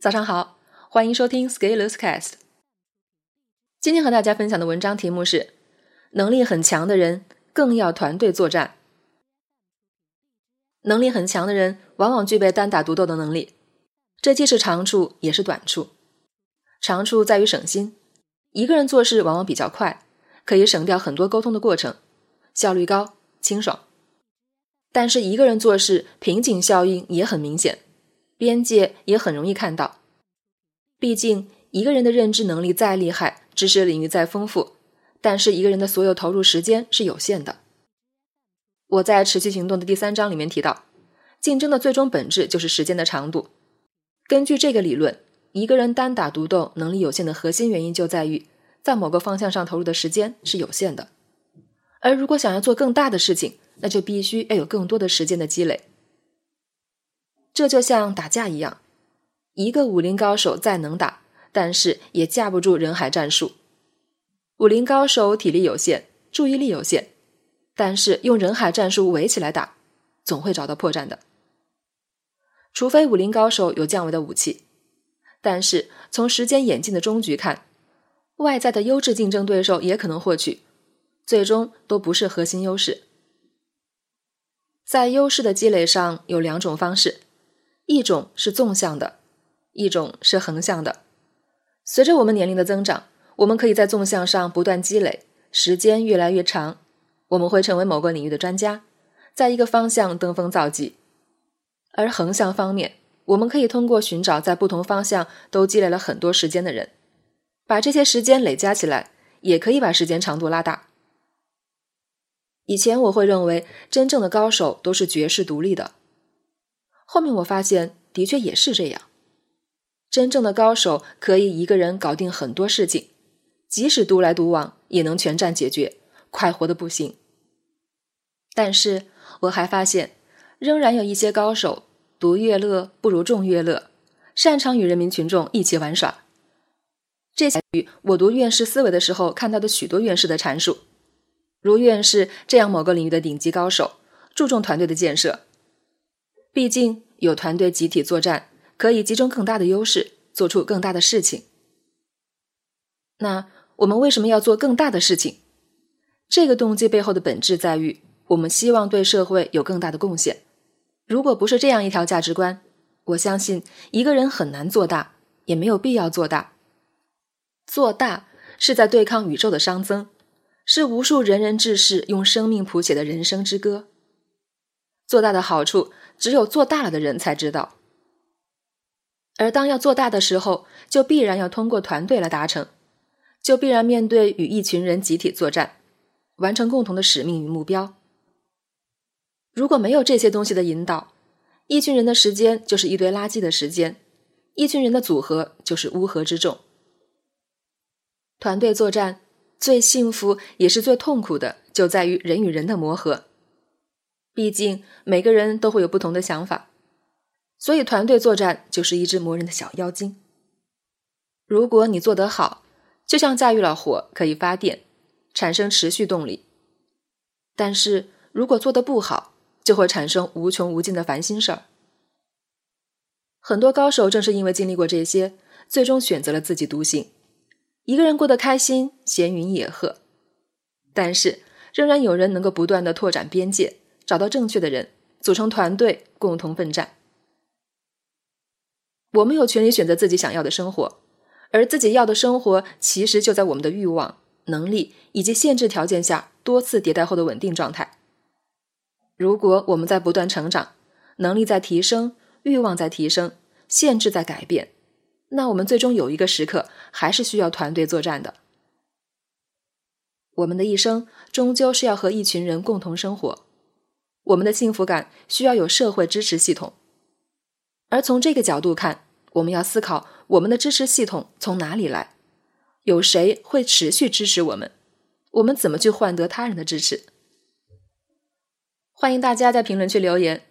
早上好，欢迎收听 Scalers Cast。今天和大家分享的文章题目是：能力很强的人更要团队作战。能力很强的人往往具备单打独斗的能力，这既是长处也是短处。长处在于省心，一个人做事往往比较快，可以省掉很多沟通的过程，效率高、清爽。但是一个人做事瓶颈效应也很明显。边界也很容易看到，毕竟一个人的认知能力再厉害，知识领域再丰富，但是一个人的所有投入时间是有限的。我在持续行动的第三章里面提到，竞争的最终本质就是时间的长度。根据这个理论，一个人单打独斗能力有限的核心原因就在于在某个方向上投入的时间是有限的，而如果想要做更大的事情，那就必须要有更多的时间的积累。这就像打架一样，一个武林高手再能打，但是也架不住人海战术。武林高手体力有限，注意力有限，但是用人海战术围起来打，总会找到破绽的。除非武林高手有降维的武器，但是从时间演进的终局看，外在的优质竞争对手也可能获取，最终都不是核心优势。在优势的积累上有两种方式。一种是纵向的，一种是横向的。随着我们年龄的增长，我们可以在纵向上不断积累，时间越来越长，我们会成为某个领域的专家，在一个方向登峰造极。而横向方面，我们可以通过寻找在不同方向都积累了很多时间的人，把这些时间累加起来，也可以把时间长度拉大。以前我会认为，真正的高手都是绝世独立的。后面我发现，的确也是这样。真正的高手可以一个人搞定很多事情，即使独来独往，也能全战解决，快活的不行。但是我还发现，仍然有一些高手独乐乐不如众乐乐，擅长与人民群众一起玩耍。这与我读院士思维的时候看到的许多院士的阐述，如院士这样某个领域的顶级高手，注重团队的建设。毕竟有团队集体作战，可以集中更大的优势，做出更大的事情。那我们为什么要做更大的事情？这个动机背后的本质在于，我们希望对社会有更大的贡献。如果不是这样一条价值观，我相信一个人很难做大，也没有必要做大。做大是在对抗宇宙的熵增，是无数仁人志士用生命谱写的人生之歌。做大的好处。只有做大了的人才知道，而当要做大的时候，就必然要通过团队来达成，就必然面对与一群人集体作战，完成共同的使命与目标。如果没有这些东西的引导，一群人的时间就是一堆垃圾的时间，一群人的组合就是乌合之众。团队作战最幸福也是最痛苦的，就在于人与人的磨合。毕竟每个人都会有不同的想法，所以团队作战就是一只磨人的小妖精。如果你做得好，就像驾驭了火，可以发电，产生持续动力；但是如果做得不好，就会产生无穷无尽的烦心事儿。很多高手正是因为经历过这些，最终选择了自己独行，一个人过得开心，闲云野鹤。但是仍然有人能够不断的拓展边界。找到正确的人，组成团队，共同奋战。我们有权利选择自己想要的生活，而自己要的生活，其实就在我们的欲望、能力以及限制条件下多次迭代后的稳定状态。如果我们在不断成长，能力在提升，欲望在提升，限制在改变，那我们最终有一个时刻，还是需要团队作战的。我们的一生终究是要和一群人共同生活。我们的幸福感需要有社会支持系统，而从这个角度看，我们要思考我们的支持系统从哪里来，有谁会持续支持我们，我们怎么去换得他人的支持？欢迎大家在评论区留言，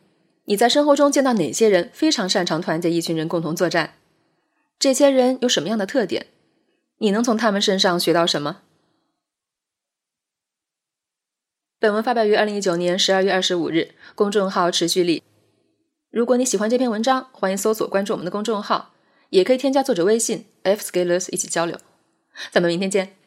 你在生活中见到哪些人非常擅长团结一群人共同作战？这些人有什么样的特点？你能从他们身上学到什么？本文发表于二零一九年十二月二十五日，公众号持续力。如果你喜欢这篇文章，欢迎搜索关注我们的公众号，也可以添加作者微信 f scalers 一起交流。咱们明天见。